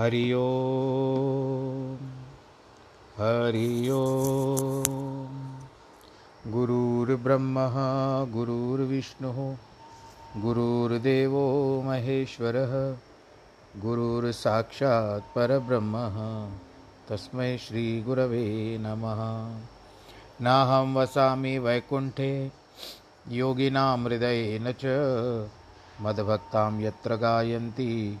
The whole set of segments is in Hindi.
हरि हरि गुरुर्ब्रह्मा, गुरुर्विष्णुः, गुरुर्देवो महेश्वरः, गुरुर्साक्षात् तस्मै श्रीगुरवे नमः। नाहं वसामि वैकुण्ठे, योगिनां हृदयेन च, मद्भक्तां यत्र गायन्ति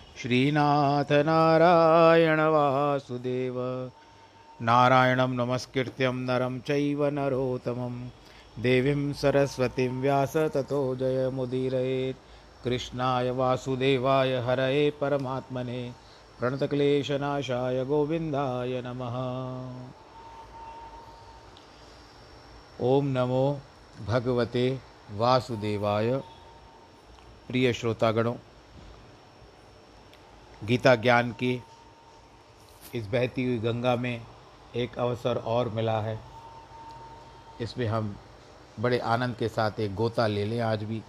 श्रीनाथ नारायण नमस्कृत्यं नरं चैव नरोत्तमं। देवीं सरस्वतीं व्यास ततो जयमुदीरयेत् कृष्णाय वासुदेवाय हरये परमात्मने। प्रणतक्लेशनाशाय गोविन्दाय नमः। ओम नमो भगवते वासुदेवाय। प्रिय श्रोतागणों गीता ज्ञान की इस बहती हुई गंगा में एक अवसर और मिला है। इसमें हम बड़े आनंद के साथ एक गोता ले लें आज भी।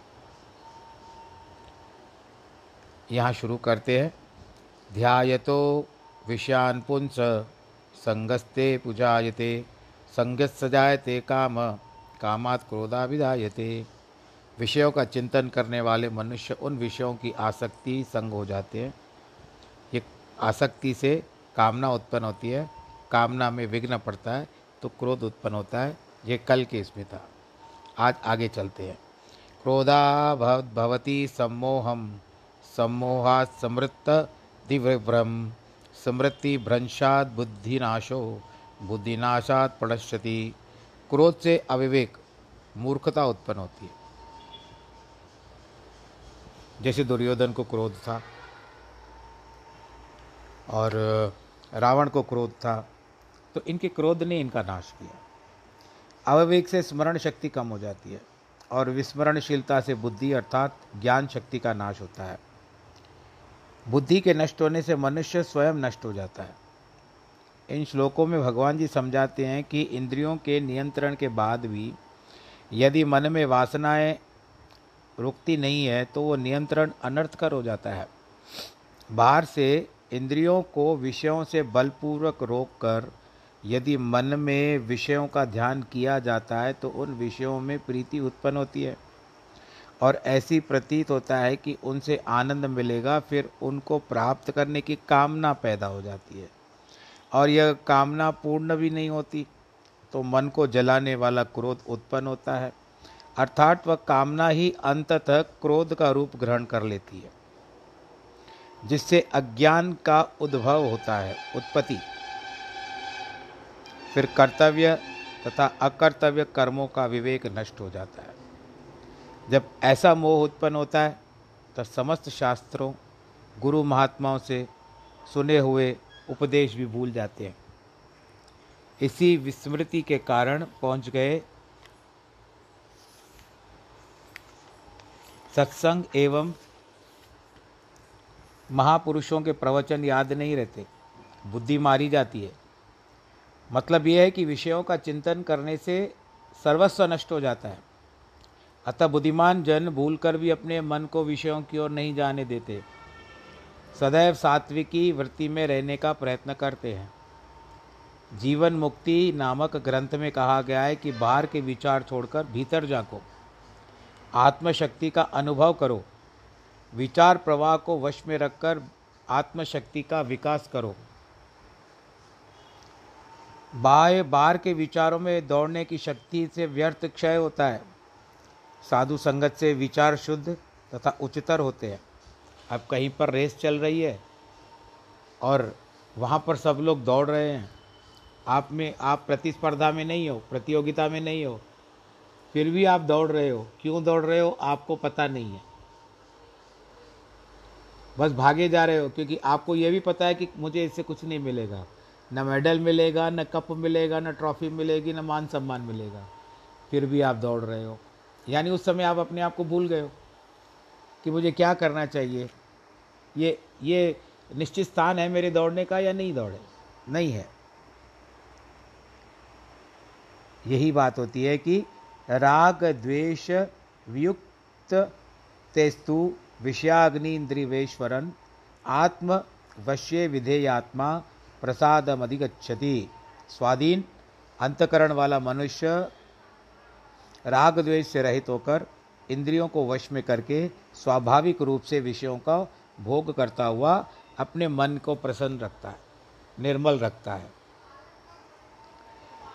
यहाँ शुरू करते हैं। ध्यायतो विषयान पुंस संगस्ते पूजायते संगत सजायते काम, कामात क्रोधा विधायते। विषयों का चिंतन करने वाले मनुष्य उन विषयों की आसक्ति संग हो जाते हैं। आसक्ति से कामना उत्पन्न होती है। कामना में विघ्न पड़ता है तो क्रोध उत्पन्न होता है। ये कल के इसमें था। आज आगे चलते हैं। क्रोधा भवती सम्मोहम सम्मोहा समृत दिव्रम समृद्धि भ्रंशात बुद्धिनाशो। बुद्धिनाशात पड़श्यति क्रोध से अविवेक, मूर्खता उत्पन्न होती है। जैसे दुर्योधन को क्रोध था और रावण को क्रोध था। तो इनके क्रोध ने इनका नाश किया। अविवेक से स्मरण शक्ति कम हो जाती है और विस्मरणशीलता से बुद्धि अर्थात ज्ञान शक्ति का नाश होता है। बुद्धि के नष्ट होने से मनुष्य स्वयं नष्ट हो जाता है। इन श्लोकों में भगवान जी समझाते हैं कि इंद्रियों के नियंत्रण के बाद भी यदि मन में वासनाएँ रुकती नहीं है तो वो नियंत्रण अनर्थकर हो जाता है। बाहर से इंद्रियों को विषयों से बलपूर्वक रोककर यदि मन में विषयों का ध्यान किया जाता है तो उन विषयों में प्रीति उत्पन्न होती है। और ऐसी प्रतीत होता है कि उनसे आनंद मिलेगा, फिर उनको प्राप्त करने की कामना पैदा हो जाती है। और यह कामना पूर्ण भी नहीं होती तो मन को जलाने वाला क्रोध उत्पन्न होता है। अर्थात वह कामना ही अंततः क्रोध का रूप ग्रहण कर लेती है। जिससे अज्ञान का उद्भव होता है, उत्पत्ति। फिर कर्तव्य तथा अकर्तव्य कर्मों का विवेक नष्ट हो जाता है। जब ऐसा मोह उत्पन्न होता है तो समस्त शास्त्रों, गुरु महात्माओं से सुने हुए उपदेश भी भूल जाते हैं। इसी विस्मृति के कारण पहुँच गए सत्संग एवं महापुरुषों के प्रवचन याद नहीं रहते। बुद्धि मारी जाती है। मतलब यह है कि विषयों का चिंतन करने से सर्वस्व नष्ट हो जाता है। अतः बुद्धिमान जन भूलकर भी अपने मन को विषयों की ओर नहीं जाने देते। सदैव सात्विकी वृत्ति में रहने का प्रयत्न करते हैं। जीवन मुक्ति नामक ग्रंथ में कहा गया है कि बाहर के विचार छोड़कर भीतर जाको आत्मशक्ति का अनुभव करो। विचार प्रवाह को वश में रखकर आत्मशक्ति का विकास करो। बाय बार के विचारों में दौड़ने की शक्ति से व्यर्थ क्षय होता है। साधु संगत से विचार शुद्ध तथा उच्चतर होते हैं। अब कहीं पर रेस चल रही है और वहाँ पर सब लोग दौड़ रहे हैं। आप में, आप प्रतिस्पर्धा में नहीं हो, प्रतियोगिता में नहीं हो। फिर भी आप दौड़ रहे हो। क्यों दौड़ रहे हो? आपको पता नहीं है। बस भागे जा रहे हो, क्योंकि आपको ये भी पता है कि मुझे इससे कुछ नहीं मिलेगा। न मेडल मिलेगा, न कप मिलेगा, न ट्रॉफी मिलेगी, न मान सम्मान मिलेगा। फिर भी आप दौड़ रहे हो। यानी उस समय आप अपने आप को भूल गए हो कि मुझे क्या करना चाहिए। ये ये निश्चित स्थान है मेरे दौड़ने का या नहीं दौड़े? नहीं है। यही बात होती है कि राग, द्वेष, वियुक्त, तेस्तु विषयाग्निन्द्रिवेश्वरन आत्म वश्य विधेयात्मा प्रसादमधिगछति स्वाधीन अंतकरण वाला मनुष्य राग द्वेष से रहित होकर इंद्रियों को वश में करके स्वाभाविक रूप से विषयों का भोग करता हुआ अपने मन को प्रसन्न रखता है, निर्मल रखता है।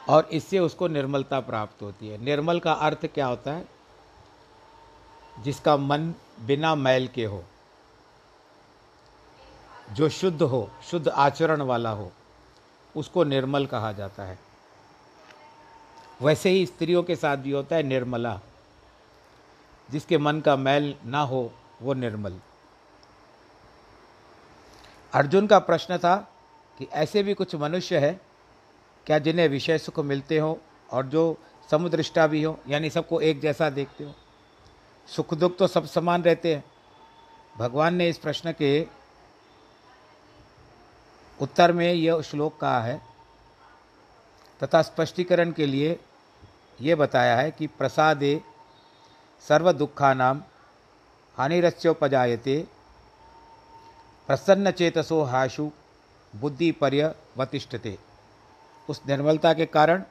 और इससे उसको निर्मलता प्राप्त होती है। निर्मल का अर्थ क्या होता है? जिसका मन बिना मैल के हो। जो शुद्ध हो, शुद्ध आचरण वाला हो, उसको निर्मल कहा जाता है। वैसे ही स्त्रियों के साथ भी होता है निर्मला। जिसके मन का मैल ना हो, वो निर्मल। अर्जुन का प्रश्न था कि ऐसे भी कुछ मनुष्य है, क्या जिन्हें विषय सुख मिलते हो और जो समुद्रिष्टा भी हो, यानी सबको एक जैसा देखते हो? सुख दुख तो सब समान रहते हैं। भगवान ने इस प्रश्न के उत्तर में यह श्लोक कहा है, तथा स्पष्टीकरण के लिए ये बताया है कि प्रसादे सर्व दुखा नाम हानिरस्योपजायते, प्रसन्न चेतसो हाशु बुद्धि पर्यवतिष्ठते उस निर्मलता के कारण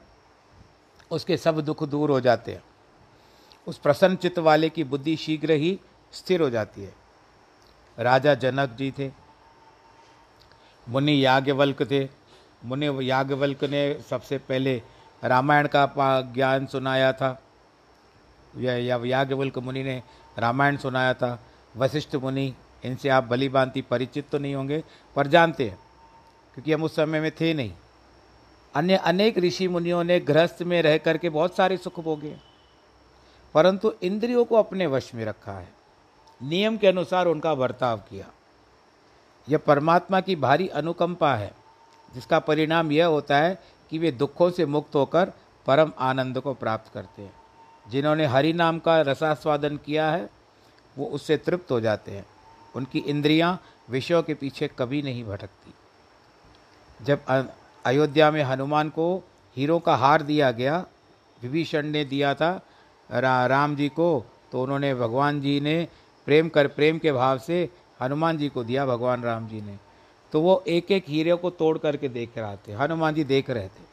उसके सब दुख दूर हो जाते हैं। उस प्रसन्न चित्त वाले की बुद्धि शीघ्र ही स्थिर हो जाती है। राजा जनक जी थे, मुनि याज्ञवल्क थे। मुनि याज्ञवल्क ने सबसे पहले रामायण का ज्ञान सुनाया था। या याज्ञवल्क मुनि ने रामायण सुनाया था। वशिष्ठ मुनि, इनसे आप भली भांति परिचित तो नहीं होंगे, पर जानते हैं, क्योंकि हम उस समय में थे नहीं। अन्य अनेक ऋषि मुनियों ने गृहस्थ में रह करके बहुत सारे सुख भोगे। परंतु इंद्रियों को अपने वश में रखा है। नियम के अनुसार उनका बर्ताव किया। यह परमात्मा की भारी अनुकंपा है, जिसका परिणाम यह होता है कि वे दुखों से मुक्त होकर परम आनंद को प्राप्त करते हैं। जिन्होंने हरि नाम का रसास्वादन किया है, वो उससे तृप्त हो जाते हैं। उनकी इंद्रियाँ विषयों के पीछे कभी नहीं भटकती। जब अयोध्या में हनुमान को हीरो का हार दिया गया, विभीषण ने दिया था रा, राम जी को तो उन्होंने भगवान जी ने प्रेम कर प्रेम के भाव से हनुमान जी को दिया भगवान राम जी ने। तो वो एक एक हीरे को तोड़ करके देख रहे थे हनुमान जी देख रहे थे।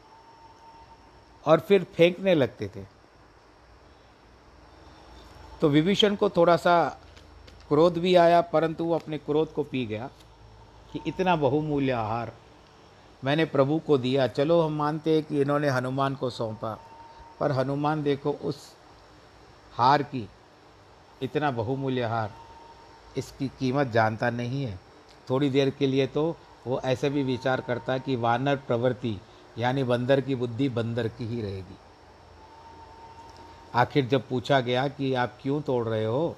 और फिर फेंकने लगते थे। तो विभीषण को थोड़ा सा क्रोध भी आया परंतु वो अपने क्रोध को पी गया कि इतना बहुमूल्य आहार मैंने प्रभु को दिया चलो हम मानते हैं कि इन्होंने हनुमान को सौंपा पर हनुमान देखो उस हार की, इतना बहुमूल्य हार, इसकी कीमत जानता नहीं है। थोड़ी देर के लिए तो वो ऐसे भी विचार करता कि वानर प्रवृत्ति, यानी बंदर की बुद्धि बंदर की ही रहेगी। आखिर जब पूछा गया कि आप क्यों तोड़ रहे हो,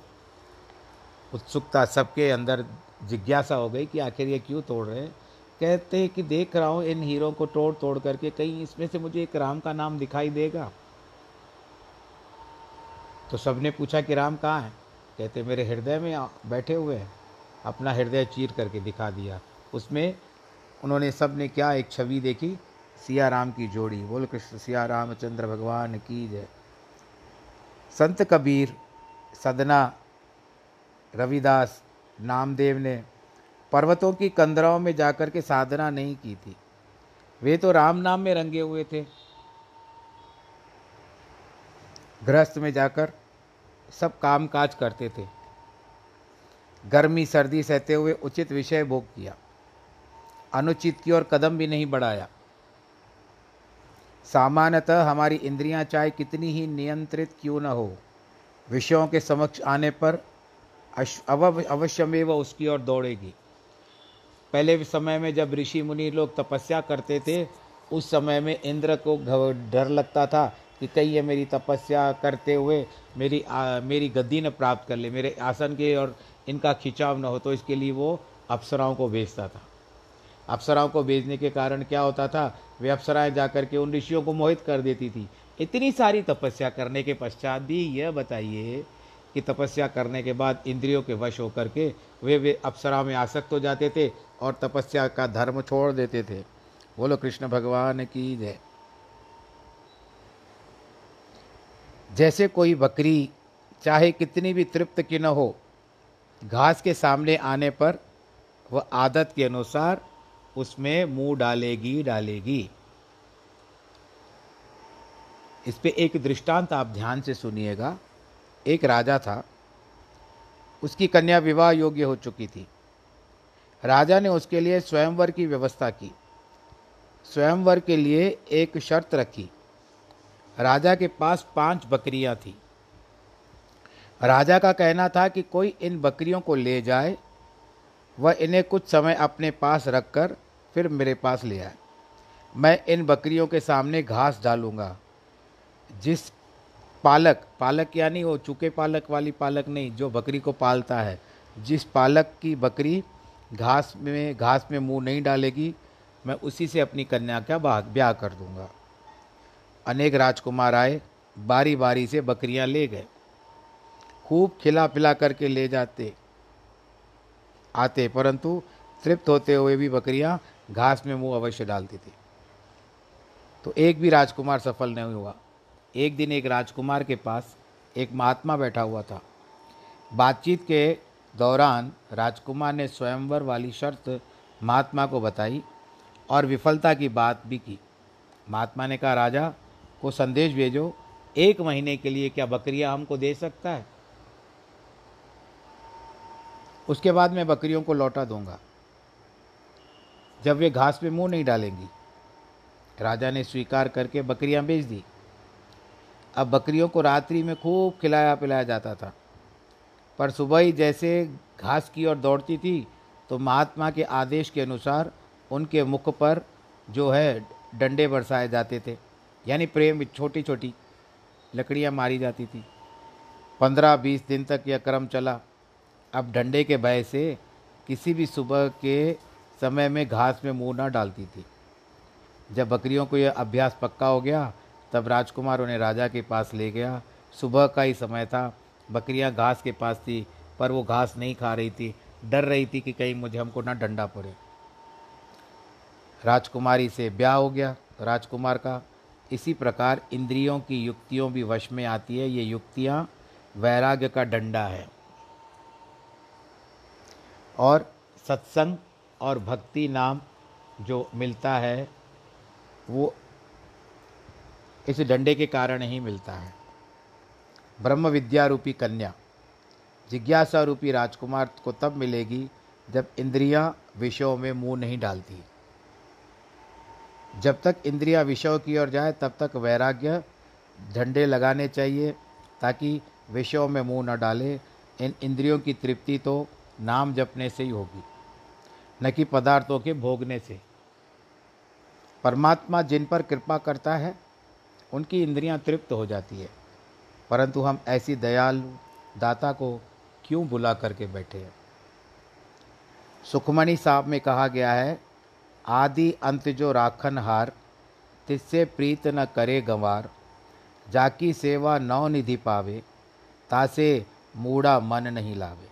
उत्सुकता सबके अंदर जिज्ञासा हो गई कि आखिर ये क्यों तोड़ रहे हैं। कहते हैं कि देख रहा हूँ, इन हीरों को तोड़ तोड़ करके कहीं इसमें से मुझे एक राम का नाम दिखाई देगा। तो सबने पूछा कि राम कहाँ है? कहते, मेरे हृदय में बैठे हुए हैं। अपना हृदय चीर करके दिखा दिया। उसमें उन्होंने सबने क्या एक छवि देखी? सिया राम की जोड़ी। बोल कृष्ण सिया रामचंद्र भगवान की जय। संत कबीर, सदना, रविदास, नामदेव ने पर्वतों की कंदराओं में जाकर के साधना नहीं की थी। वे तो राम नाम में रंगे हुए थे। गृहस्थ में जाकर सब काम काज करते थे। गर्मी, सर्दी सहते हुए उचित विषय भोग किया। अनुचित की ओर कदम भी नहीं बढ़ाया। सामान्यतः हमारी इंद्रियाँ चाहे कितनी ही नियंत्रित क्यों न हो, विषयों के समक्ष आने पर अवश्यमेव उसकी ओर दौड़ेगी। पहले समय में जब ऋषि मुनि लोग तपस्या करते थे, उस समय में इंद्र को डर लगता था कि कहीं ये मेरी तपस्या करते हुए मेरी आ, मेरी गद्दी न प्राप्त कर ले मेरे आसन के और इनका खिंचाव न हो तो इसके लिए वो अप्सराओं को भेजता था। अप्सराओं को भेजने के कारण क्या होता था वे अप्सराएँ जाकर के उन ऋषियों को मोहित कर देती थी। इतनी सारी तपस्या करने के पश्चात भी यह बताइए कि तपस्या करने के बाद इंद्रियों के वश होकर के वे वे अप्सरा में आसक्त हो जाते थे और तपस्या का धर्म छोड़ देते थे। बोलो कृष्ण भगवान की जय। जैसे कोई बकरी, चाहे कितनी भी तृप्त की न हो, घास के सामने आने पर वह आदत के अनुसार उसमें मुँह डालेगी डालेगी। इस पे एक दृष्टांत आप ध्यान से सुनिएगा। एक राजा था, उसकी कन्या विवाह योग्य हो चुकी थी। राजा ने उसके लिए स्वयंवर की व्यवस्था की। स्वयंवर के लिए एक शर्त रखी। राजा के पास पाँच बकरियाँ थी। राजा का कहना था कि कोई इन बकरियों को ले जाए, वह इन्हें कुछ समय अपने पास रखकर फिर मेरे पास ले आए। मैं इन बकरियों के सामने घास डालूँगा, जिस पालक पालक यानी वो चूके पालक वाली पालक नहीं, जो बकरी को पालता है, जिस पालक की बकरी घास में घास में मुँह नहीं डालेगी, मैं उसी से अपनी कन्या का ब्याह कर दूँगा। अनेक राजकुमार आए बारी बारी से बकरियाँ ले गए। खूब खिला पिला करके ले जाते, आते, परंतु तृप्त होते हुए भी बकरियाँ घास में मुँह अवश्य डालती थी। तो एक भी राजकुमार सफल नहीं हुआ। एक दिन एक राजकुमार के पास एक महात्मा बैठा हुआ था। बातचीत के दौरान राजकुमार ने स्वयंवर वाली शर्त महात्मा को बताई और विफलता की बात भी की। महात्मा ने कहा, राजा को संदेश भेजो, एक महीने के लिए क्या बकरियाँ हमको दे सकता है? उसके बाद मैं बकरियों को लौटा दूँगा। जब वे घास पे मुँह नहीं डालेंगी। राजा ने स्वीकार करके बकरियाँ बेच दी। अब बकरियों को रात्रि में खूब खिलाया पिलाया जाता था। पर सुबह ही जैसे घास की ओर दौड़ती थी तो महात्मा के आदेश के अनुसार उनके मुख पर जो है डंडे बरसाए जाते थे। यानी प्रेम छोटी छोटी लकड़ियाँ मारी जाती थी। पंद्रह बीस दिन तक यह क्रम चला। अब डंडे के भय से किसी भी सुबह के समय में घास में मुँह ना डालती थी। जब बकरियों को यह अभ्यास पक्का हो गया, तब राजकुमार उन्हें राजा के पास ले गया। सुबह का ही समय था। बकरियाँ घास के पास थी, पर वो घास नहीं खा रही थी। डर रही थी कि कहीं मुझे हमको ना डंडा पड़े। राजकुमारी से ब्याह हो गया। राजकुमार का इसी प्रकार इंद्रियों की युक्तियों भी वश में आती है। ये युक्तियाँ वैराग्य का डंडा है। और सत्संग और भक्ति नाम जो मिलता है, वो इस डंडे के कारण ही मिलता है। ब्रह्म विद्या रूपी कन्या, जिज्ञासा रूपी राजकुमार को तब मिलेगी जब इंद्रियाँ विषयों में मुँह नहीं डालती। जब तक इंद्रिया विषयों की ओर जाए, तब तक वैराग्य झंडे लगाने चाहिए, ताकि विषयों में मुँह न डाले। इन इंद्रियों की तृप्ति तो नाम जपने से ही होगी, न कि पदार्थों के भोगने से। परमात्मा जिन पर कृपा करता है, उनकी इंद्रियाँ तृप्त हो जाती है। परंतु हम ऐसी दयालु दाता को क्यों बुला करके बैठे हैं? सुखमणि साहब में कहा गया है आदि अंत जो राखन हार, तिससे प्रीत न करे गंवार। जाकी सेवा नौ निधि पावे, तासे मूड़ा मन नहीं लावे।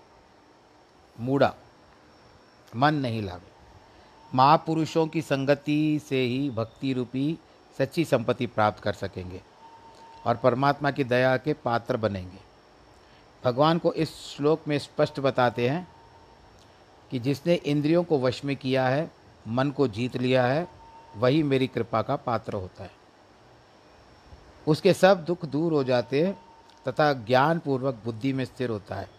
मूड़ा मन नहीं लावे। महापुरुषों की संगति से ही भक्ति रूपी सच्ची संपत्ति प्राप्त कर सकेंगे और परमात्मा की दया के पात्र बनेंगे। भगवान को इस श्लोक में स्पष्ट बताते हैं कि जिसने इंद्रियों को वश में किया है मन को जीत लिया है, वही मेरी कृपा का पात्र होता है। उसके सब दुख दूर हो जाते हैं तथा ज्ञान पूर्वक बुद्धि में स्थिर होता है।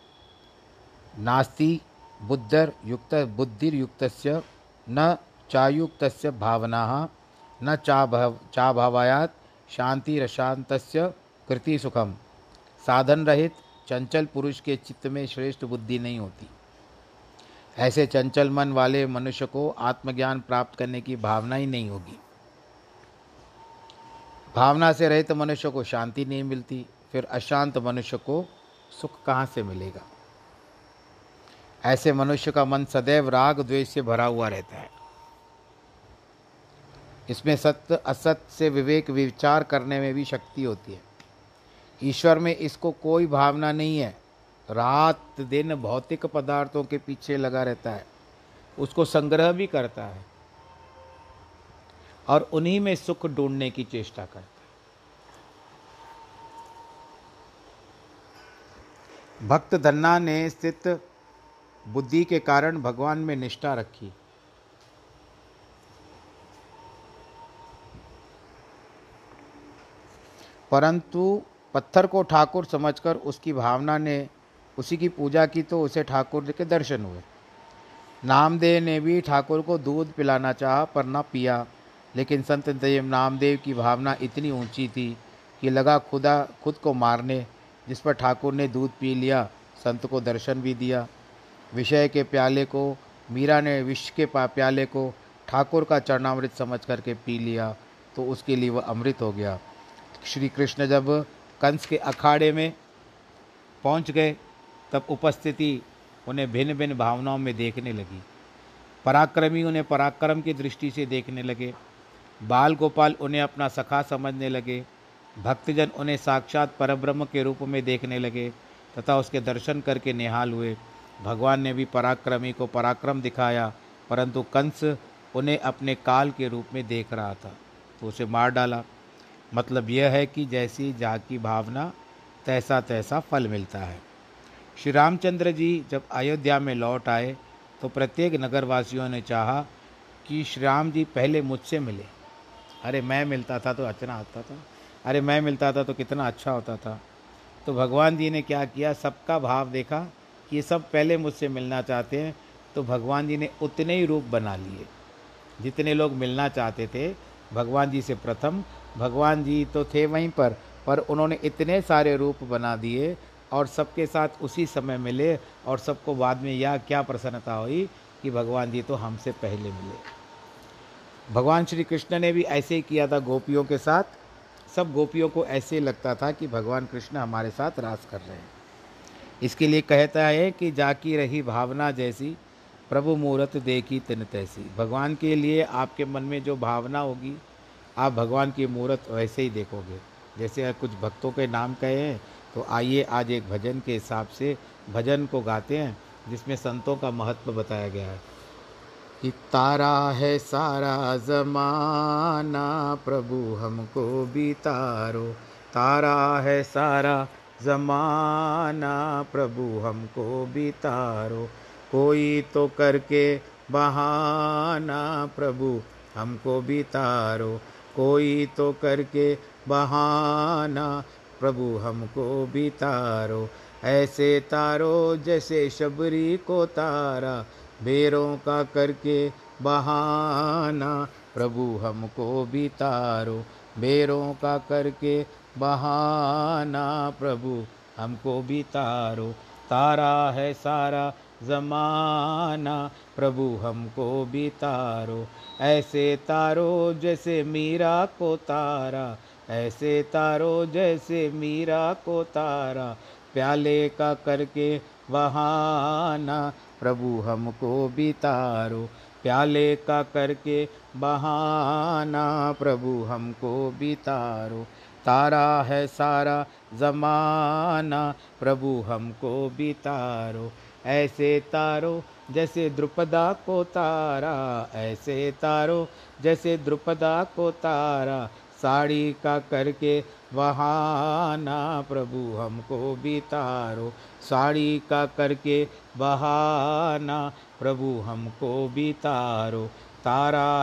नास्ति, बुद्धर, युक्त बुद्धिर्युक्त न चायुक्त भावना, न चा भव चा भावायात शांति रशांत कृति सुखम। साधन रहित, चंचल पुरुष के चित्त में श्रेष्ठ बुद्धि नहीं होती। ऐसे चंचल मन वाले मनुष्य को आत्मज्ञान प्राप्त करने की भावना ही नहीं होगी। भावना से रहित मनुष्य को शांति नहीं मिलती, फिर अशांत मनुष्य को सुख कहाँ से मिलेगा? ऐसे मनुष्य का मन सदैव राग द्वेष से भरा हुआ रहता है। इसमें सत्य असत्य से विवेक विचार करने में भी शक्ति होती है। ईश्वर में इसको कोई भावना नहीं है। रात दिन भौतिक पदार्थों के पीछे लगा रहता है। उसको संग्रह भी करता है और उन्हीं में सुख ढूँढने की चेष्टा करता है। भक्त धन्ना ने स्थित बुद्धि के कारण भगवान में निष्ठा रखी। परंतु पत्थर को ठाकुर समझकर उसकी भावना ने उसी की पूजा की तो उसे ठाकुर के दर्शन हुए। नामदेव ने भी ठाकुर को दूध पिलाना चाहा पर ना पिया, लेकिन संत देव नामदेव की भावना इतनी ऊँची थी कि लगा खुदा खुद को मारने, जिस पर ठाकुर ने दूध पी लिया, संत को दर्शन भी दिया। विषय के प्याले को, मीरा ने विष के प्याले को ठाकुर का चरणामृत समझ करके पी लिया तो उसके लिए वह अमृत हो गया। श्री कृष्ण जब कंस के अखाड़े में पहुँच गए तब उपस्थिति उन्हें भिन्न भिन्न भावनाओं में देखने लगी। पराक्रमी उन्हें पराक्रम की दृष्टि से देखने लगे। बाल गोपाल उन्हें अपना सखा समझने लगे। भक्तजन उन्हें साक्षात परब्रह्म के रूप में देखने लगे तथा उसके दर्शन करके निहाल हुए। भगवान ने भी पराक्रमी को पराक्रम दिखाया, परंतु कंस उन्हें अपने काल के रूप में देख रहा था। तो उसे मार डाला। मतलब यह है कि जैसी जा की भावना तैसा तैसा फल मिलता है। श्री रामचंद्र जी जब अयोध्या में लौट आए तो प्रत्येक नगरवासियों ने चाहा कि श्री राम जी पहले मुझसे मिले। अरे, मैं मिलता था तो अच्छा आता था। अरे, मैं मिलता था तो कितना अच्छा होता था। तो भगवान जी ने क्या किया? सबका भाव देखा कि ये सब पहले मुझसे मिलना चाहते हैं तो भगवान जी ने उतने ही रूप बना लिए। जितने लोग मिलना चाहते थे, भगवान जी से प्रथम, भगवान जी तो थे वहीं पर पर उन्होंने इतने सारे रूप बना दिए और सबके साथ उसी समय मिले और सबको बाद में यह क्या प्रसन्नता हुई कि भगवान जी तो हमसे पहले मिले। भगवान श्री कृष्ण ने भी ऐसे ही किया था गोपियों के साथ। सब गोपियों को ऐसे लगता था कि भगवान कृष्ण हमारे साथ रास कर रहे हैं। इसके लिए कहता है कि जाकी रही भावना जैसी, प्रभु मूर्त देखी तिन तैसी। भगवान के लिए आपके मन में जो भावना होगी, आप भगवान की मूर्त वैसे ही देखोगे। जैसे कुछ भक्तों के नाम कहे हैं तो आइए आज एक भजन के हिसाब से भजन को गाते हैं, जिसमें संतों का महत्व बताया गया है। कि तारा है सारा जमाना, प्रभु हमको भी तारो। तारा है सारा जमाना, प्रभु हमको भी तारो। कोई तो करके बहाना, प्रभु हमको भी तारो। कोई तो करके बहाना प्रभु हमको भी तारो। ऐसे तारो जैसे शबरी को तारा, बेरों का करके बहाना। प्रभु हमको भी तारो, बेरों का करके बहाना। प्रभु हमको भी तारो, तारा है सारा जमाना। प्रभु हमको भी तारो, ऐसे तारो जैसे मीरा को तारा। ऐसे तारो जैसे मीरा को तारा, प्याले का करके बहाना, प्रभु हमको भी तारो। प्याले का करके बहाना, प्रभु हमको भी तारो। तारा है सारा जमाना, प्रभु हमको भी तारो। ऐसे तारो जैसे द्रुपदा को तारा, ऐसे तारो जैसे द्रुपदा को तारा। साड़ी का करके बहाना प्रभु हमको भी तारो साड़ी का करके बहाना प्रभु हमको भी तारो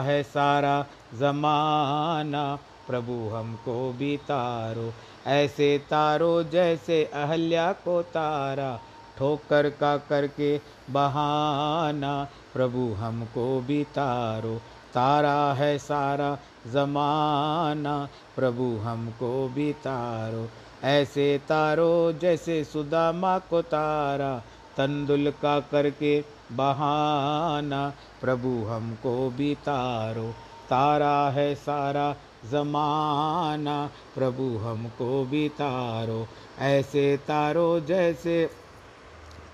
है सारा जमाना प्रभु हमको भी तारो ऐसे तारो जैसे अहल्या को तारा, ठोकर का करके बहाना प्रभु हमको भी तारो है सारा जमाना, प्रभु हमको भी तारो। ऐसे तारो जैसे सुदामा को तारा, तंदुल का करके बहाना, प्रभु हमको भी तारो। तारा है सारा जमाना, प्रभु हमको भी तारो। ऐसे तारो जैसे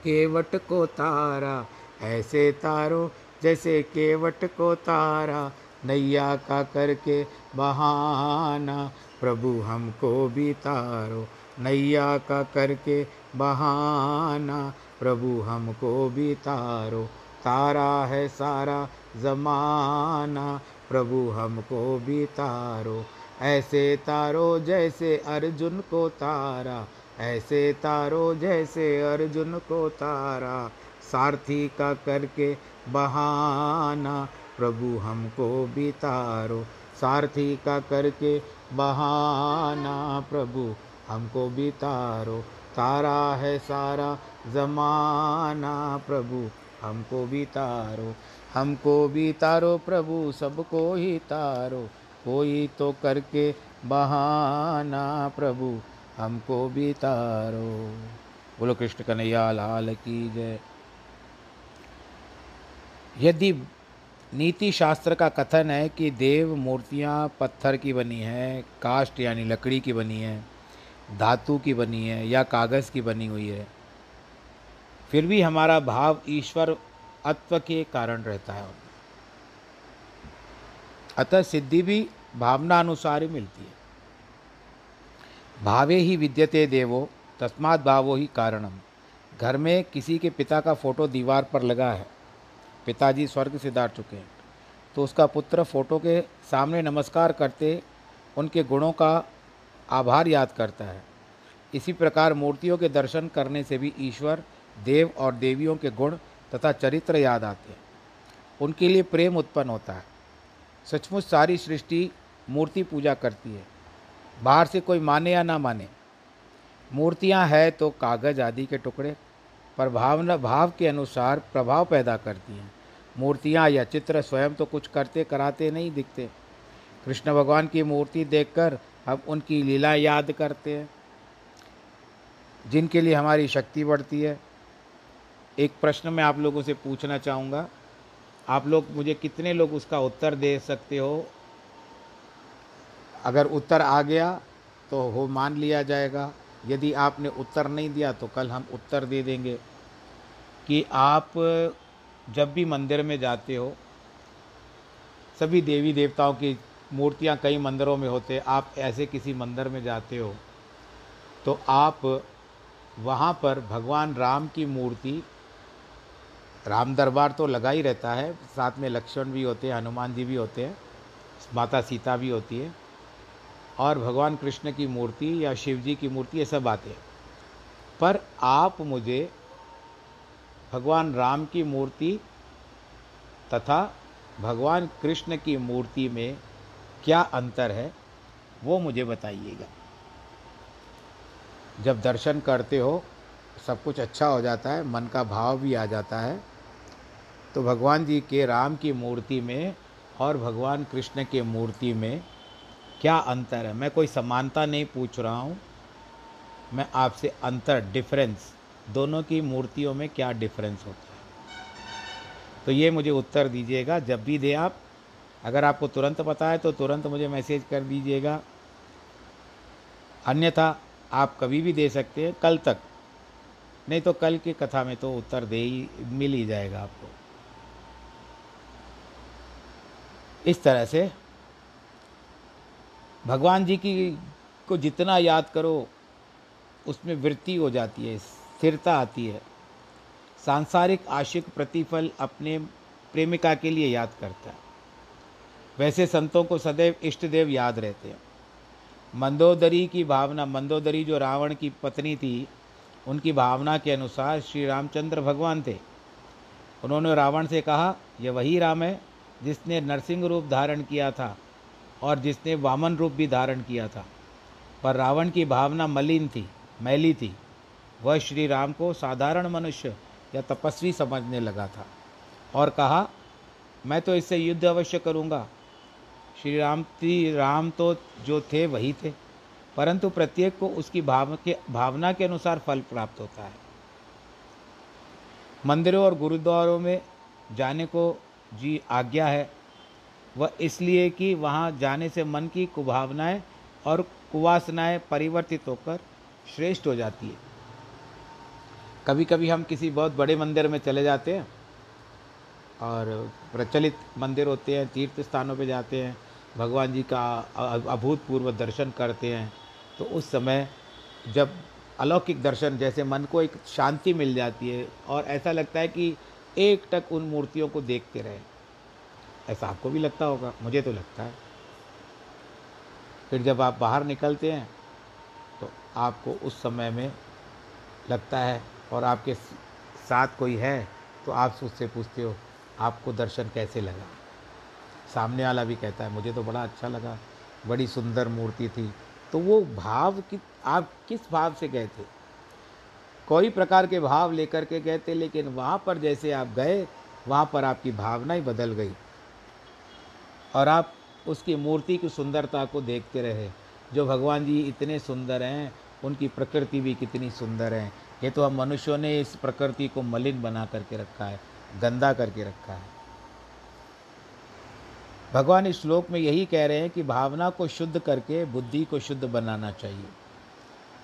केवट को तारा, ऐसे तारो जैसे केवट को तारा, नैया का करके बहाना, प्रभु हमको भी तारो। नैया का करके बहाना, प्रभु हमको भी तारो। तारा है सारा जमाना, प्रभु हमको भी तारो। ऐसे तारो जैसे अर्जुन को तारा, ऐसे तारो जैसे अर्जुन को तारा। सारथी का करके बहाना, प्रभु हमको भी तारो सारथी का करके बहाना, प्रभु हमको भी तारो तारा है सारा जमाना, प्रभु हमको भी तारो हमको भी तारो प्रभु सबको ही तारो। कोई तो करके बहाना, प्रभु हमको भी तारो बोलो कृष्ण कन्हैया, लाल की जय। यदि नीति शास्त्र का कथन है कि देव मूर्तियाँ पत्थर की बनी हैं कास्ट यानी लकड़ी की बनी है, धातु की बनी है या कागज़ की बनी हुई है, फिर भी हमारा भाव ईश्वर अत्व के कारण रहता है। अतः सिद्धि भी भावना अनुसार ही मिलती है। भावे ही विद्यते देवो तस्मात् भावो ही कारणम। घर में किसी के पिता का फ़ोटो दीवार पर लगा है। पिताजी स्वर्ग से दाट चुके हैं। तो उसका पुत्र फ़ोटो के सामने नमस्कार करते उनके गुणों का आभार याद करता है। इसी प्रकार मूर्तियों के दर्शन करने से भी ईश्वर, देव और देवियों के गुण तथा चरित्र याद आते हैं। उनके लिए प्रेम उत्पन्न होता है। सचमुच सारी सृष्टि मूर्ति पूजा करती है। बाहर से कोई माने या ना माने। मूर्तियाँ है तो कागज़ आदि के टुकड़े, पर भावना भाव के अनुसार प्रभाव पैदा करती हैं। मूर्तियाँ या चित्र स्वयं तो कुछ करते कराते नहीं दिखते। कृष्ण भगवान की मूर्ति देखकर हम उनकी लीला याद करते हैं, जिनके लिए हमारी शक्ति बढ़ती है। एक प्रश्न मैं आप लोगों से पूछना चाहूँगा, आप लोग मुझे कितने लोग उसका उत्तर दे सकते हो? अगर उत्तर आ गया तो हो मान लिया जाएगा, यदि आपने उत्तर नहीं दिया तो कल हम उत्तर दे देंगे कि आप जब भी मंदिर में जाते हो, सभी देवी देवताओं की मूर्तियाँ कई मंदिरों में होते आप ऐसे किसी मंदिर में जाते हो तो आप वहाँ पर भगवान राम की मूर्ति, राम दरबार तो लगा ही रहता है, साथ में लक्ष्मण भी होते हैं, हनुमान जी भी होते हैं, माता सीता भी होती है, और भगवान कृष्ण की मूर्ति या शिव जी की मूर्ति, ये सब आते हैं। पर आप मुझे भगवान राम की मूर्ति तथा भगवान कृष्ण की मूर्ति में क्या अंतर है, वो मुझे बताइएगा। जब दर्शन करते हो, सब कुछ अच्छा हो जाता है, मन का भाव भी आ जाता है तो भगवान जी के राम की मूर्ति में और भगवान कृष्ण के मूर्ति में क्या अंतर है? मैं कोई समानता नहीं पूछ रहा हूँ। मैं आपसे अंतर डिफरेंस दोनों की मूर्तियों में क्या डिफरेंस होता है? तो ये मुझे उत्तर दीजिएगा, जब भी दे आप। अगर आपको तुरंत पता है तो तुरंत मुझे मैसेज कर दीजिएगा। अन्यथा, आप कभी भी दे सकते हैं, कल तक। नहीं तो कल की कथा में तो उत्तर दे ही, मिल ही जाएगा आपको। इस तरह से भगवान जी की को जितना याद करो, उसमें वृत्ति हो जाती है स्थिरता आती है। सांसारिक आशिक प्रतिफल अपने प्रेमिका के लिए याद करता है। वैसे संतों को सदैव इष्ट देव याद रहते हैं। मंदोदरी की भावना, मंदोदरी जो रावण की पत्नी थी, उनकी भावना के अनुसार श्री रामचंद्र भगवान थे। उन्होंने रावण से कहा, यह वही राम है जिसने नरसिंह रूप धारण किया था और जिसने वामन रूप भी धारण किया था। पर रावण की भावना मलिन थी, मैली थी। वह श्री राम को साधारण मनुष्य या तपस्वी समझने लगा था और कहा, मैं तो इससे युद्ध अवश्य करूँगा। श्री राम ती राम तो जो थे वही थे, परंतु प्रत्येक को उसकी भाव के, भावना के अनुसार फल प्राप्त होता है। मंदिरों और गुरुद्वारों में जाने को जी आज्ञा है। वह इसलिए कि वहाँ जाने से मन की कुभावनाएँ और कुवासनाएँ परिवर्तित होकर श्रेष्ठ हो जाती है। कभी कभी हम किसी बहुत बड़े मंदिर में चले जाते हैं और प्रचलित मंदिर होते हैं, तीर्थ स्थानों पे जाते हैं, भगवान जी का अभूतपूर्व दर्शन करते हैं तो उस समय जब अलौकिक दर्शन, जैसे मन को एक शांति मिल जाती है और ऐसा लगता है कि एक टक उन मूर्तियों को देखते रहे। ऐसा आपको भी लगता होगा, मुझे तो लगता है। फिर जब आप बाहर निकलते हैं तो आपको उस समय में लगता है और आपके साथ कोई है तो आप उससे पूछते हो, आपको दर्शन कैसे लगा? सामने वाला भी कहता है, मुझे तो बड़ा अच्छा लगा, बड़ी सुंदर मूर्ति थी। तो वो भाव कि, आप किस भाव से गए थे? कोई प्रकार के भाव लेकर के गए थे, लेकिन वहाँ पर जैसे आप गए, वहाँ पर आपकी भावना ही बदल गई। और आप उसकी मूर्ति की सुंदरता को देखते रहे, जो भगवान जी इतने सुंदर हैं, उनकी प्रकृति भी कितनी सुंदर है। ये तो हम मनुष्यों ने इस प्रकृति को मलिन बना करके रखा है, गंदा करके रखा है। भगवान इस श्लोक में यही कह रहे हैं कि भावना को शुद्ध करके बुद्धि को शुद्ध बनाना चाहिए।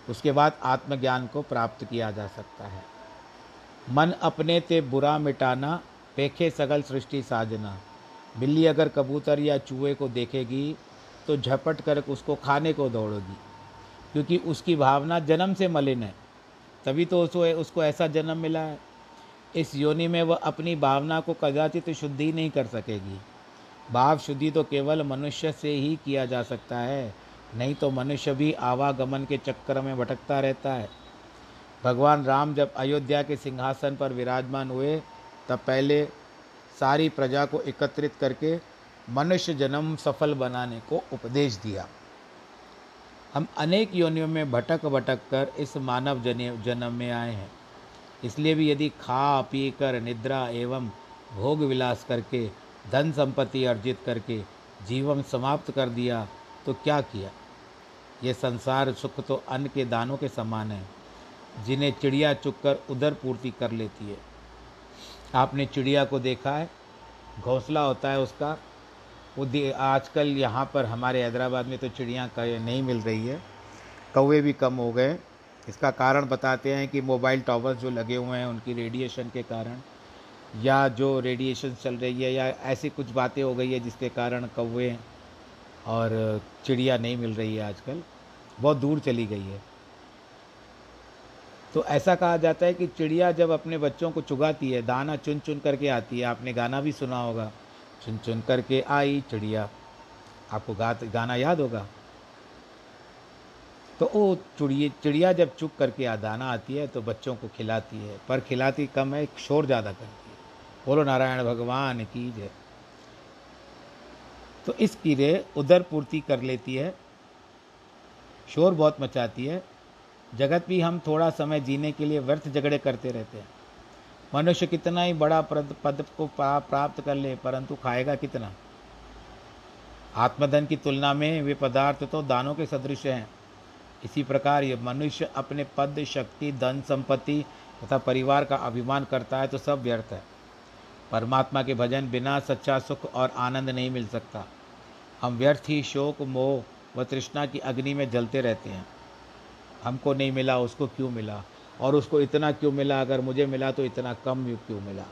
उसके बाद आत्मज्ञान को प्राप्त किया जा सकता है। मन अपने ते बुरा मिटाना, पेखे सगल सृष्टि साजना। बिल्ली अगर कबूतर या चूहे को देखेगी तो झपट कर उसको खाने को दौड़ेगी, क्योंकि उसकी भावना जन्म से मलिन है। तभी तो उसको उसको ऐसा जन्म मिला है। इस योनि में वह अपनी भावना को कदाचित शुद्धि नहीं कर सकेगी। भाव शुद्धि तो केवल मनुष्य से ही किया जा सकता है, नहीं तो मनुष्य भी आवागमन के चक्कर में भटकता रहता है। भगवान राम जब अयोध्या के सिंहासन पर विराजमान हुए, तब पहले सारी प्रजा को एकत्रित करके मनुष्य जन्म सफल बनाने को उपदेश दिया। हम अनेक योनियों में भटक भटक कर इस मानव जन्म में आए हैं। इसलिए भी यदि खा पी कर निद्रा एवं भोग विलास करके, धन संपत्ति अर्जित करके जीवन समाप्त कर दिया तो क्या किया? ये संसार सुख तो अन्न के दानों के समान है, जिन्हें चिड़िया चुक कर उधर पूर्ति कर लेती है। आपने चिड़िया को देखा है? घोंसला होता है उसका वो आजकल यहाँ पर हमारे हैदराबाद में तो चिड़िया नहीं मिल रही है। कौवे भी कम हो गए। इसका कारण बताते हैं कि मोबाइल टावर्स जो लगे हुए हैं, उनकी रेडिएशन के कारण, या जो रेडिएशन चल रही है, या ऐसी कुछ बातें हो गई है जिसके कारण कौवे और चिड़िया नहीं मिल रही है आजकल। बहुत दूर चली गई है। तो ऐसा कहा जाता है कि चिड़िया जब अपने बच्चों को चुगाती है, दाना चुन चुन करके आती है। आपने गाना भी सुना होगा। चुन चुन करके आई चिड़िया। आपको गा गाना याद होगा? तो वो चिड़िया चिड़िया जब चुग करके दाना आती है तो बच्चों को खिलाती है, पर खिलाती कम है शोर ज़्यादा करती है। बोलो, नारायण भगवान की जय। तो इस कीड़े उधर पूर्ति कर लेती है, शोर बहुत मचाती है। जगत भी हम थोड़ा समय जीने के लिए व्यर्थ झगड़े करते रहते हैं। मनुष्य कितना ही बड़ा पद पद को प्राप्त कर ले, परंतु खाएगा कितना? आत्मधन की तुलना में वे पदार्थ तो दानों के सदृश हैं। इसी प्रकार ये मनुष्य अपने पद, शक्ति, धन, संपत्ति तथा परिवार का अभिमान करता है तो सब व्यर्थ है। परमात्मा के भजन बिना सच्चा सुख और आनंद नहीं मिल सकता। हम व्यर्थ ही शोक, मोह व तृष्णा की अग्नि में जलते रहते हैं। हमको नहीं मिला, उसको क्यों मिला? और उसको इतना क्यों मिला? अगर मुझे मिला तो इतना कम क्यों मिला?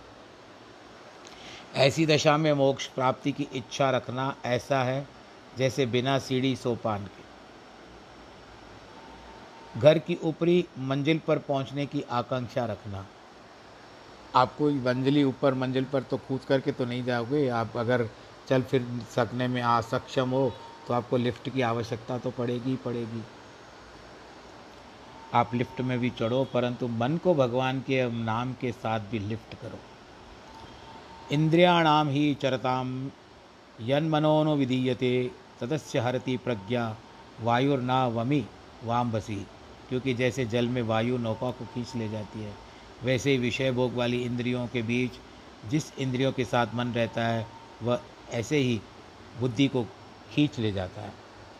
ऐसी दशा में मोक्ष प्राप्ति की इच्छा रखना ऐसा है जैसे बिना सीढ़ी सोपान के। घर की ऊपरी मंजिल पर पहुँचने की आकांक्षा रखना। आपको मंजिली ऊपर मंजिल पर तो कूद करके तो नहीं जाओगे। आप अगर चल फिर सकने में असक्षम हो तो आपको लिफ्ट की आवश्यकता तो पड़ेगी ही पड़ेगी। आप लिफ्ट में भी चढ़ो, परंतु मन को भगवान के नाम के साथ भी लिफ्ट करो। इंद्रियाणाम ही चरताम यन मनोनो विधीयते, तदस्य हरती प्रज्ञा वायुर्ना वमी, वाम बसी। क्योंकि जैसे जल में वायु नौका को खींच ले जाती है, वैसे ही विषय भोग वाली इंद्रियों के बीच जिस इंद्रियों के साथ मन रहता है, वह ऐसे ही बुद्धि को खींच ले जाता है।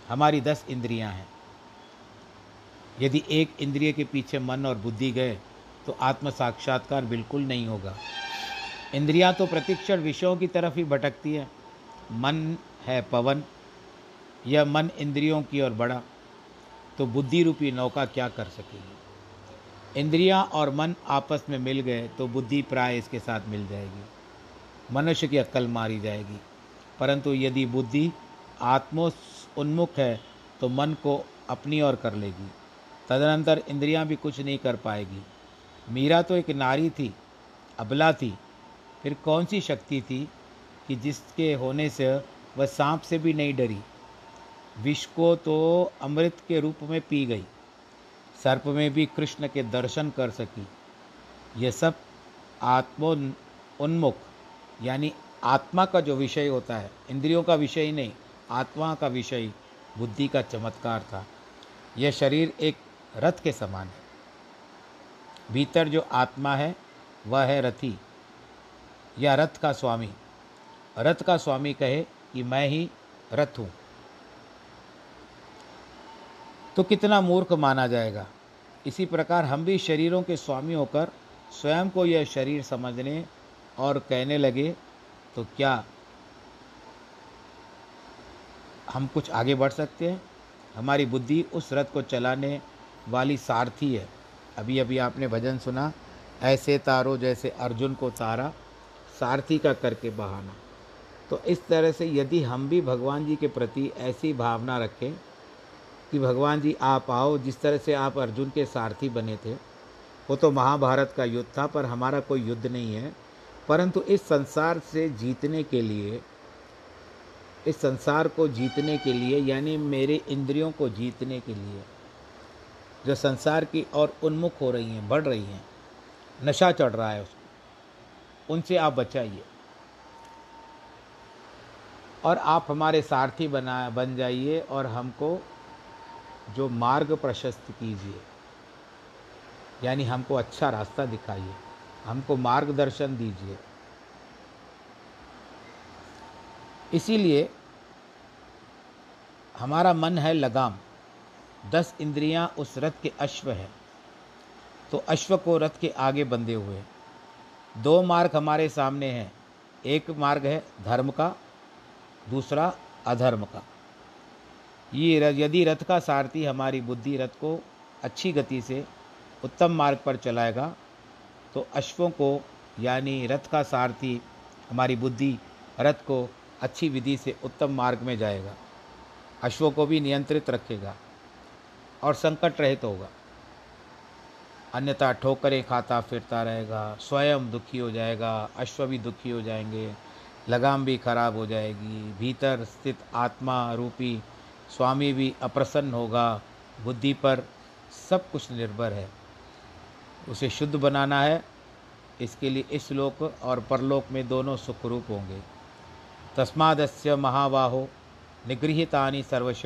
हमारी दस इंद्रियाँ हैं। यदि एक इंद्रिय के पीछे मन और बुद्धि गए तो आत्म साक्षात्कार बिल्कुल नहीं होगा। इंद्रियाँ तो प्रतिक्षण विषयों की तरफ़ ही भटकती है। मन है पवन, यह मन इंद्रियों की ओर बढ़ा तो बुद्धि रूपी नौका क्या कर सकेगी? इंद्रियाँ और मन आपस में मिल गए तो बुद्धि प्राय इसके साथ मिल जाएगी। मनुष्य की अक्ल मारी जाएगी। परंतु यदि बुद्धि आत्मोन्मुख है तो मन को अपनी ओर कर लेगी। तदनंतर इंद्रियाँ भी कुछ नहीं कर पाएगी। मीरा तो एक नारी थी, अबला थी। फिर कौन सी शक्ति थी कि जिसके होने से वह सांप से भी नहीं डरी? विष को तो अमृत के रूप में पी गई। सर्प में भी कृष्ण के दर्शन कर सकी। यह सब आत्मोन्मुख यानी आत्मा का जो विषय होता है, इंद्रियों का विषय नहीं, आत्मा का विषय, बुद्धि का चमत्कार था। यह शरीर एक रथ के समान है। भीतर जो आत्मा है, वह है रथी, या रथ का स्वामी। रथ का स्वामी कहे कि मैं ही रथ हूँ। तो कितना मूर्ख माना जाएगा। इसी प्रकार हम भी शरीरों के स्वामी होकर स्वयं को यह शरीर समझने और कहने लगे तो क्या हम कुछ आगे बढ़ सकते हैं? हमारी बुद्धि उस रथ को चलाने वाली सारथी है। अभी अभी आपने भजन सुना, ऐसे तारो जैसे अर्जुन को तारा, सारथी का करके बहाना। तो इस तरह से यदि हम भी भगवान जी के प्रति ऐसी भावना रखें कि भगवान जी आप आओ, जिस तरह से आप अर्जुन के सारथी बने थे, वो तो महाभारत का युद्ध था, पर हमारा कोई युद्ध नहीं है। परंतु इस संसार से जीतने के लिए, इस संसार को जीतने के लिए, यानी मेरे इंद्रियों को जीतने के लिए जो संसार की और उन्मुख हो रही हैं, बढ़ रही हैं, नशा चढ़ रहा है उसको उनसे आप बचाइए। और आप हमारे सारथी बना, बन जाइए और हमको जो मार्ग प्रशस्त कीजिए, यानी हमको अच्छा रास्ता दिखाइए, हमको मार्गदर्शन दीजिए। इसीलिए हमारा मन है लगाम। दस इंद्रियाँ उस रथ के अश्व है। तो अश्व को रथ के आगे बंधे हुए दो मार्ग हमारे सामने हैं। एक मार्ग है धर्म का, दूसरा अधर्म का। ये यदि रथ का सारथी हमारी बुद्धि रथ को अच्छी गति से उत्तम मार्ग पर चलाएगा तो अश्वों को, यानी रथ का सारथी हमारी बुद्धि रथ को अच्छी विधि से उत्तम मार्ग में जाएगा। अश्वों को भी नियंत्रित रखेगा। और संकट रहित होगा। अन्यथा ठोकरें खाता फिरता रहेगा, स्वयं दुखी हो जाएगा, अश्व भी दुखी हो जाएँगे, लगाम भी खराब हो जाएगी, भीतर स्थित आत्मा रूपी स्वामी भी अप्रसन्न होगा, बुद्धि पर सब कुछ निर्भर है। उसे शुद्ध बनाना है, इसके लिए इस लोक और परलोक में दोनों सुखरूप होंगे। तस्मादस्य महाबाहो, निगृहितानि सर्वश,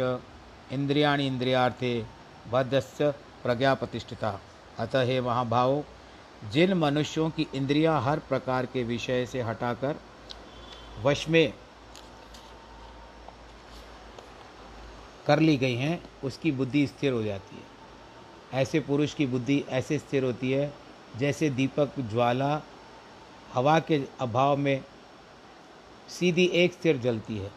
इंद्रियाणि इंद्रियार्थे बद्धस्य प्रज्ञा प्रतिष्ठिता अतः हे महाभाव, जिन मनुष्यों की इंद्रियाँ हर प्रकार के विषय से हटाकर वश में कर ली गई हैं, उसकी बुद्धि स्थिर हो जाती है। ऐसे पुरुष की बुद्धि ऐसे स्थिर होती है, जैसे दीपक, ज्वाला, हवा के अभाव में सीधी एक स्थिर जलती है।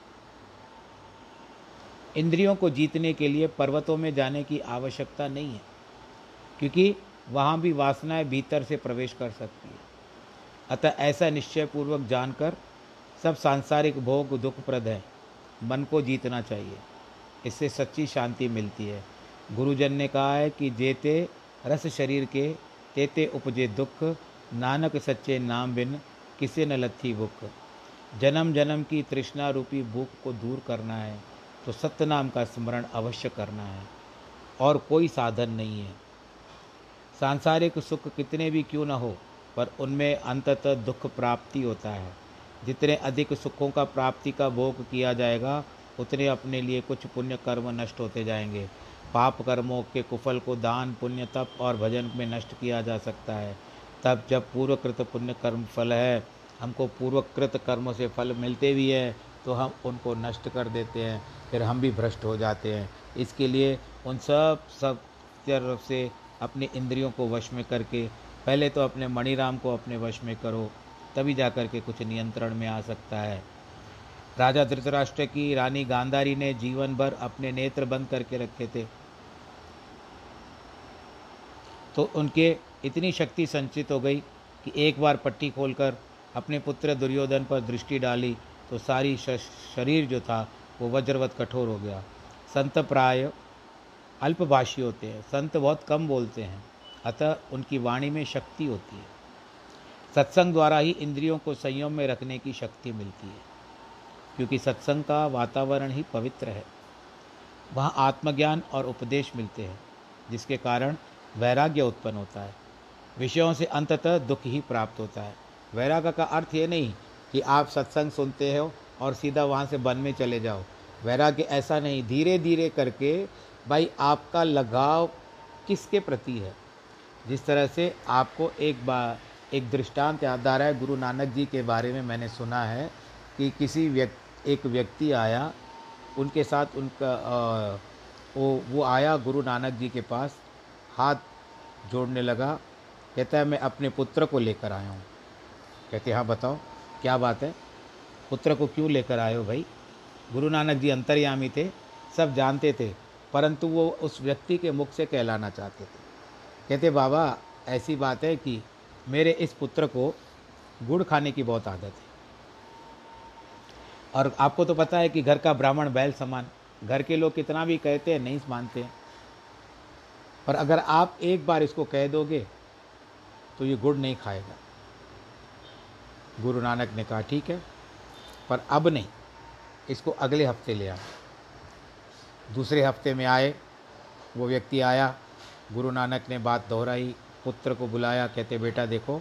इंद्रियों को जीतने के लिए पर्वतों में जाने की आवश्यकता नहीं है, क्योंकि वहाँ भी वासनाएँ भीतर से प्रवेश कर सकती है। अतः ऐसा निश्चय पूर्वक जानकर सब सांसारिक भोग दुखप्रद है। मन को जीतना चाहिए। इससे सच्ची शांति मिलती है। गुरुजन ने कहा है कि जेते रस शरीर के, तेते उपजे दुख। नानक सच्चे नाम बिन किसे न लथी भूख। जन्म जन्म की तृष्णा रूपी भूख को दूर करना है। तो सत्य नाम का स्मरण अवश्य करना है और कोई साधन नहीं है। सांसारिक सुख कितने भी क्यों न हो, पर उनमें अंततः दुख प्राप्ति होता है। जितने अधिक सुखों का प्राप्ति का भोग किया जाएगा, उतने अपने लिए कुछ पुण्य कर्म नष्ट होते जाएँगे। पाप कर्मों के कुफल को दान, पुण्य, तप और भजन में नष्ट किया जा सकता है। तब जब पूर्वकृत पुण्य कर्म फल है, हमको पूर्वकृत कर्मों से फल मिलते भी हैं तो हम उनको नष्ट कर देते हैं, फिर हम भी भ्रष्ट हो जाते हैं। इसके लिए उन सब सब तरफ़ से अपने इंद्रियों को वश में करके, पहले तो अपने मणिराम को अपने वश में करो, तभी जा कर के कुछ नियंत्रण में आ सकता है। राजा धृतराष्ट्र की रानी गांधारी ने जीवन भर अपने नेत्र बंद करके रखे थे। तो उनके इतनी शक्ति संचित हो गई कि एक बार पट्टी खोलकर अपने पुत्र दुर्योधन पर दृष्टि डाली तो सारी शरीर जो था, वो वज्रवत कठोर हो गया। संत प्राय अल्पभाषी होते हैं। संत बहुत कम बोलते हैं। अतः उनकी वाणी में शक्ति होती है। सत्संग द्वारा ही इंद्रियों को संयम में रखने की शक्ति मिलती है। क्योंकि सत्संग का वातावरण ही पवित्र है। वहाँ आत्मज्ञान और उपदेश मिलते हैं, जिसके कारण वैराग्य उत्पन्न होता है। विषयों से अंततः दुख ही प्राप्त होता है। वैराग्य का अर्थ ये नहीं कि आप सत्संग सुनते हो और सीधा वहाँ से वन में चले जाओ। वैराग्य ऐसा नहीं धीरे धीरे करके भाई आपका लगाव किसके प्रति है? जिस तरह से आपको एक बार एक दृष्टांत याद आ रहा है गुरु नानक जी के बारे में मैंने सुना है कि किसी व्यक्ति एक व्यक्ति आया उनके साथ उनका आ, वो वो आया गुरु नानक जी के पास हाथ जोड़ने लगा कहता है मैं अपने पुत्र को लेकर आया हूँ। कहते हाँ बताओ। क्या बात है? पुत्र को क्यों लेकर आए हो भाई? गुरु नानक जी अंतर्यामी थे, सब जानते थे, परंतु वो उस व्यक्ति के मुख से कहलाना चाहते थे। कहते, बाबा, ऐसी बात है कि मेरे इस पुत्र को गुड़ खाने की बहुत आदत है। और आपको तो पता है कि घर का ब्राह्मण बैल समान, घर के लोग कितना भी कहते हैं, नहीं मानते हैं। पर अगर आप एक बार इसको कह दोगे तो ये गुड़ नहीं खाएगा। गुरु नानक ने कहा, ठीक है, पर अब नहीं, इसको अगले हफ़्ते ले आए दूसरे हफ़्ते में आए, वो व्यक्ति आया, गुरु नानक ने बात दोहराई, पुत्र को बुलाया, कहते, बेटा, देखो,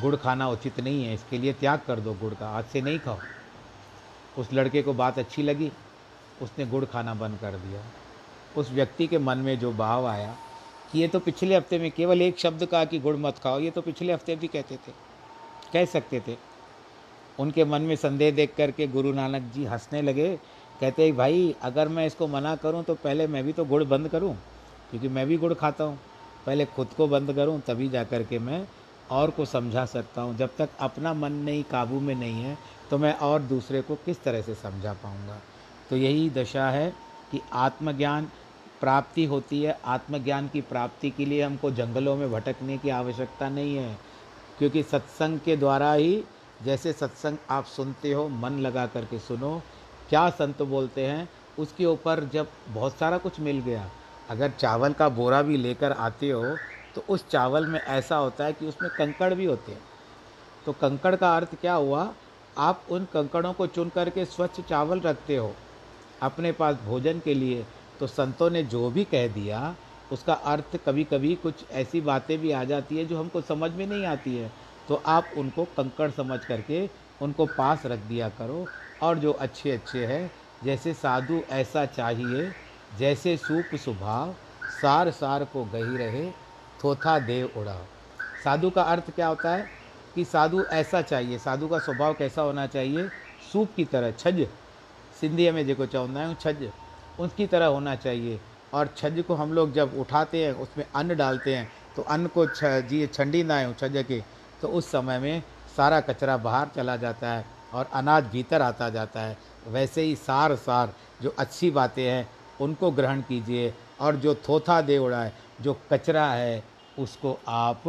गुड़ खाना उचित नहीं है, इसके लिए त्याग कर दो गुड़ का, आज से नहीं खाओ। उस लड़के को बात अच्छी लगी, उसने गुड़ खाना बंद कर दिया। उस व्यक्ति के मन में जो भाव आया, कि ये तो पिछले हफ़्ते में केवल एक शब्द कहा कि गुड़ मत खाओ, ये तो पिछले हफ़्ते भी कहते थे। कह सकते थे। उनके मन में संदेह देख करके गुरु नानक जी हंसने लगे, कहते भाई, अगर मैं इसको मना करूँ तो पहले मैं भी तो गुड़ बंद करूँ, क्योंकि मैं भी गुड़ खाता हूँ। पहले खुद को बंद करूँ, तभी जा कर के मैं और को समझा सकता हूँ। जब तक अपना मन नहीं, काबू में नहीं है तो मैं और दूसरे को किस तरह से समझा पाऊँगा? तो यही दशा है कि आत्मज्ञान प्राप्ति होती है। आत्मज्ञान की प्राप्ति के लिए हमको जंगलों में भटकने की आवश्यकता नहीं है। क्योंकि सत्संग के द्वारा ही जैसे सत्संग आप सुनते हो, मन लगा करके सुनो, क्या संत बोलते हैं, उसके ऊपर जब बहुत सारा कुछ मिल गया, अगर चावल का बोरा भी लेकर आते हो तो उस चावल में ऐसा होता है कि उसमें कंकड़ भी होते हैं। तो कंकड़ का अर्थ क्या हुआ, आप उन कंकड़ों को चुन करके स्वच्छ चावल रखते हो, अपने पास भोजन के लिए तो संतों ने जो भी कह दिया उसका अर्थ कभी कभी कुछ ऐसी बातें भी आ जाती है जो हमको समझ में नहीं आती है। तो आप उनको कंकड़ समझ करके उनको पास रख दिया करो। और जो अच्छे अच्छे हैं, जैसे साधु ऐसा चाहिए, जैसे सूप स्वभाव सार सार को गही रहे, थोथा देव उड़ाओ साधु का अर्थ क्या होता है? कि साधु ऐसा चाहिए, साधु का स्वभाव कैसा होना चाहिए? सूप की तरह, छज। सिंधी में जो चवंदा आहियूं छज। उसकी तरह होना चाहिए। और छज को हम लोग जब उठाते हैं, उसमें अन्न डालते हैं तो अन्न को छ, जी छंडींदा आहियूं छज के तो उस समय में सारा कचरा बाहर चला जाता है और अनाज भीतर आता जाता है। वैसे ही सार सार जो अच्छी बातें हैं, उनको ग्रहण कीजिए और जो थोथा दे उड़ा है, जो कचरा है, उसको आप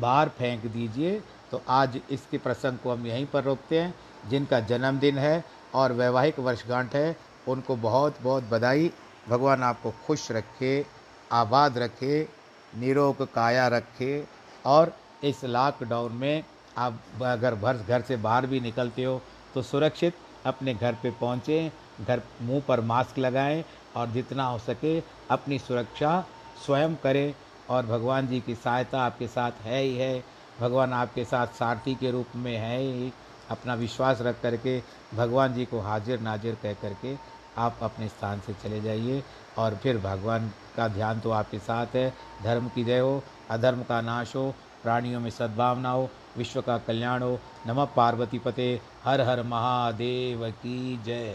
बाहर फेंक दीजिए। तो आज इसके प्रसंग को हम यहीं पर रोकते हैं। जिनका जन्मदिन है और वैवाहिक वर्षगांठ है, उनको बहुत बहुत बधाई भगवान आपको खुश रखे, आबाद रखे, निरोग काया रखे और इस लॉकडाउन में आप अगर भर, घर से बाहर भी निकलते हो तो सुरक्षित अपने घर पे पहुँचें, घर, मुँह पर मास्क लगाएँ और जितना हो सके अपनी सुरक्षा स्वयं करें और भगवान जी की सहायता आपके साथ है ही है। भगवान आपके साथ सारथी के रूप में है ही। अपना विश्वास रख करके भगवान जी को हाजिर नाजिर कह करके आप अपने स्थान से चले जाइए और फिर भगवान का ध्यान तो आपके साथ है। धर्म की जय हो, अधर्म का नाश हो, प्राणियों में सद्भावना हो, विश्व का कल्याण हो। नमः पार्वती पते, हर हर महादेव की जय।